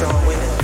strong women.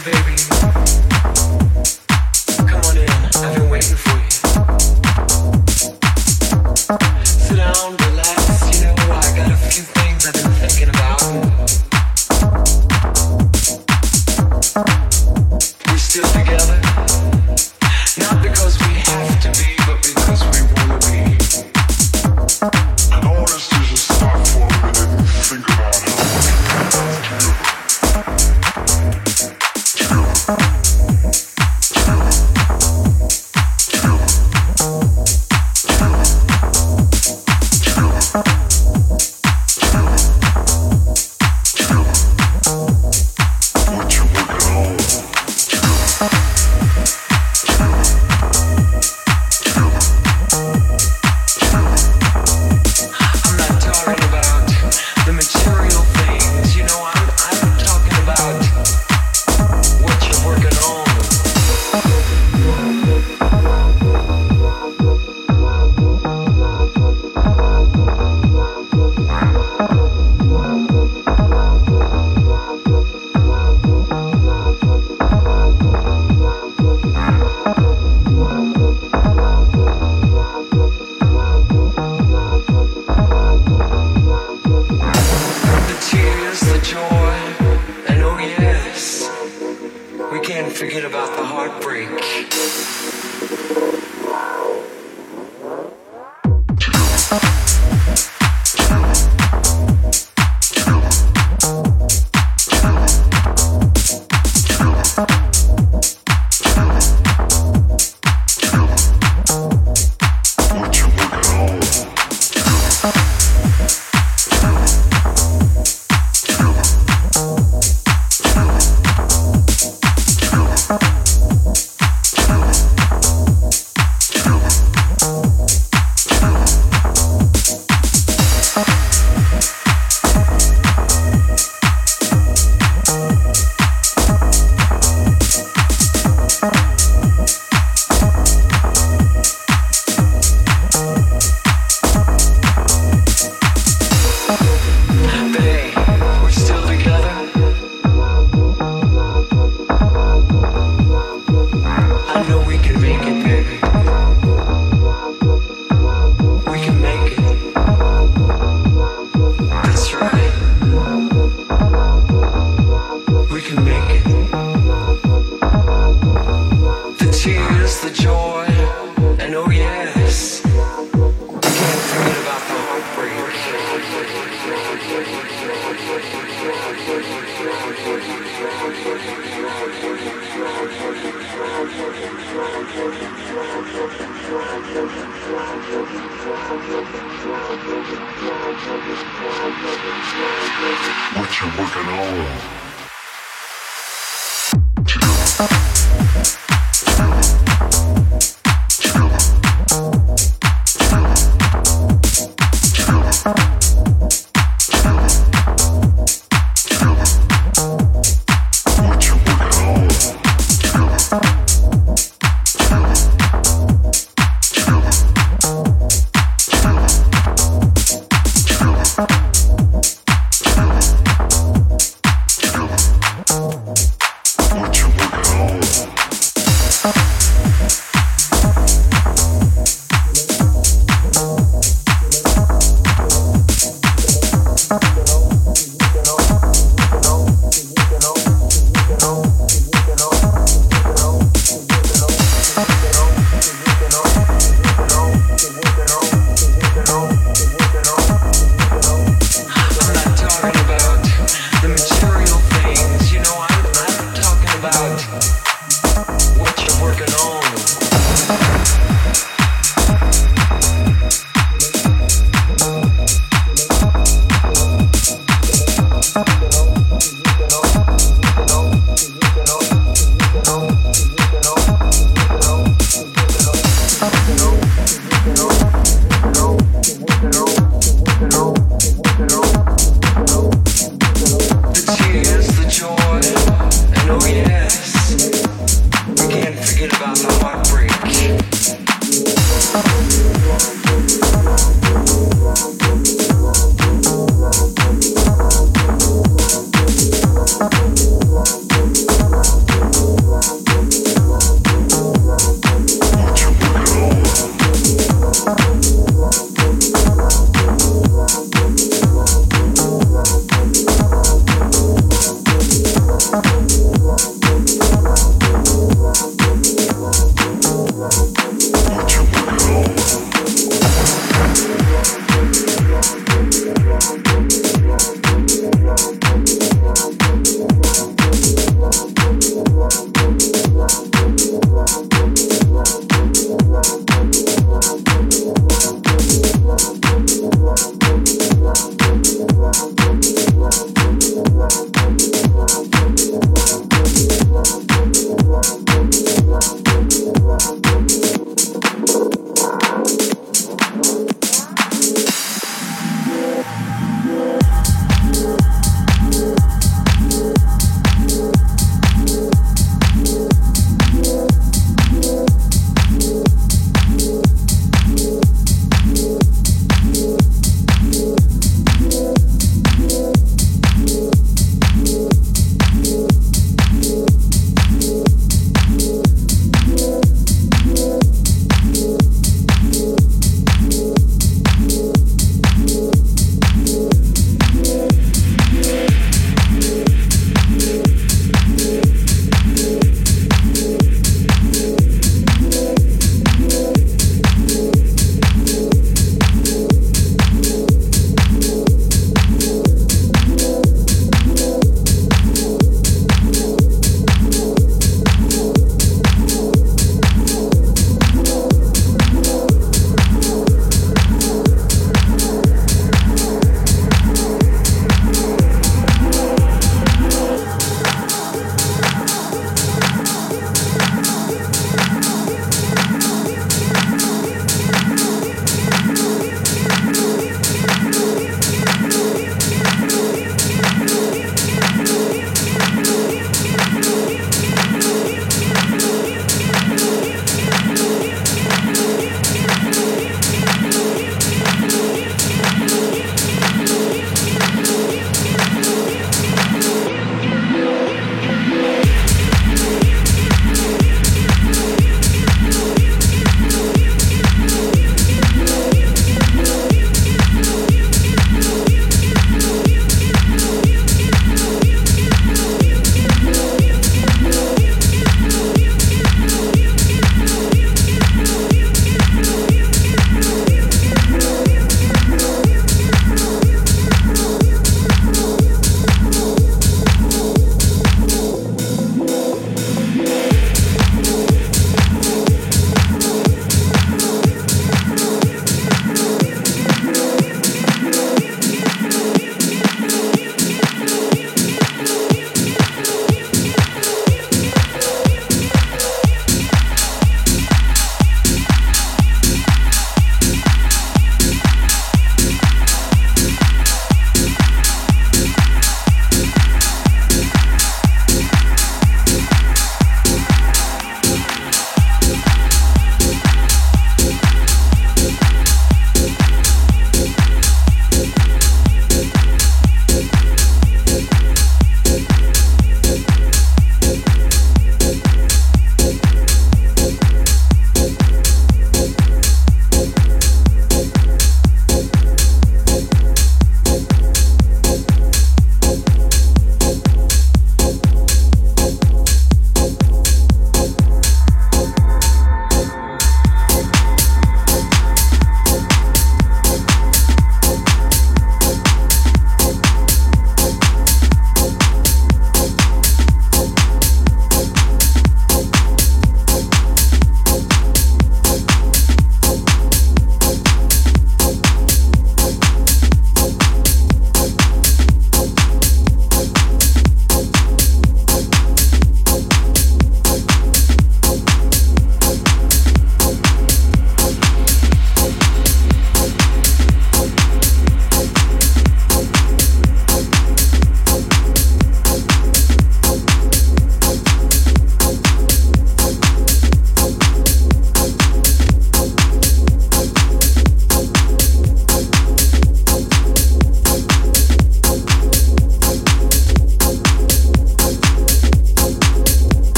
baby.